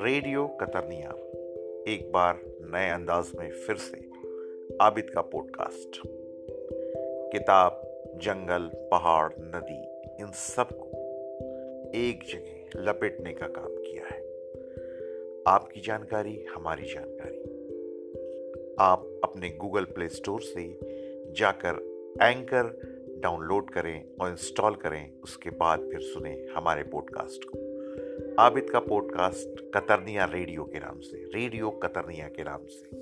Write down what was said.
Radio कतरनिया, एक बार नए अंदाज में फिर से आबिद का पॉडकास्ट किताब, जंगल, पहाड़, नदी, इन सबको एक जगह लपेटने का काम किया है। आपकी जानकारी, हमारी जानकारी। आप अपने गूगल प्ले स्टोर से जाकर एंकर डाउनलोड करें और इंस्टॉल करें, उसके बाद फिर सुने हमारे पॉडकास्ट को। आबिद का पॉडकास्ट कतरनिया रेडियो के नाम से रेडियो कतरनिया के नाम से।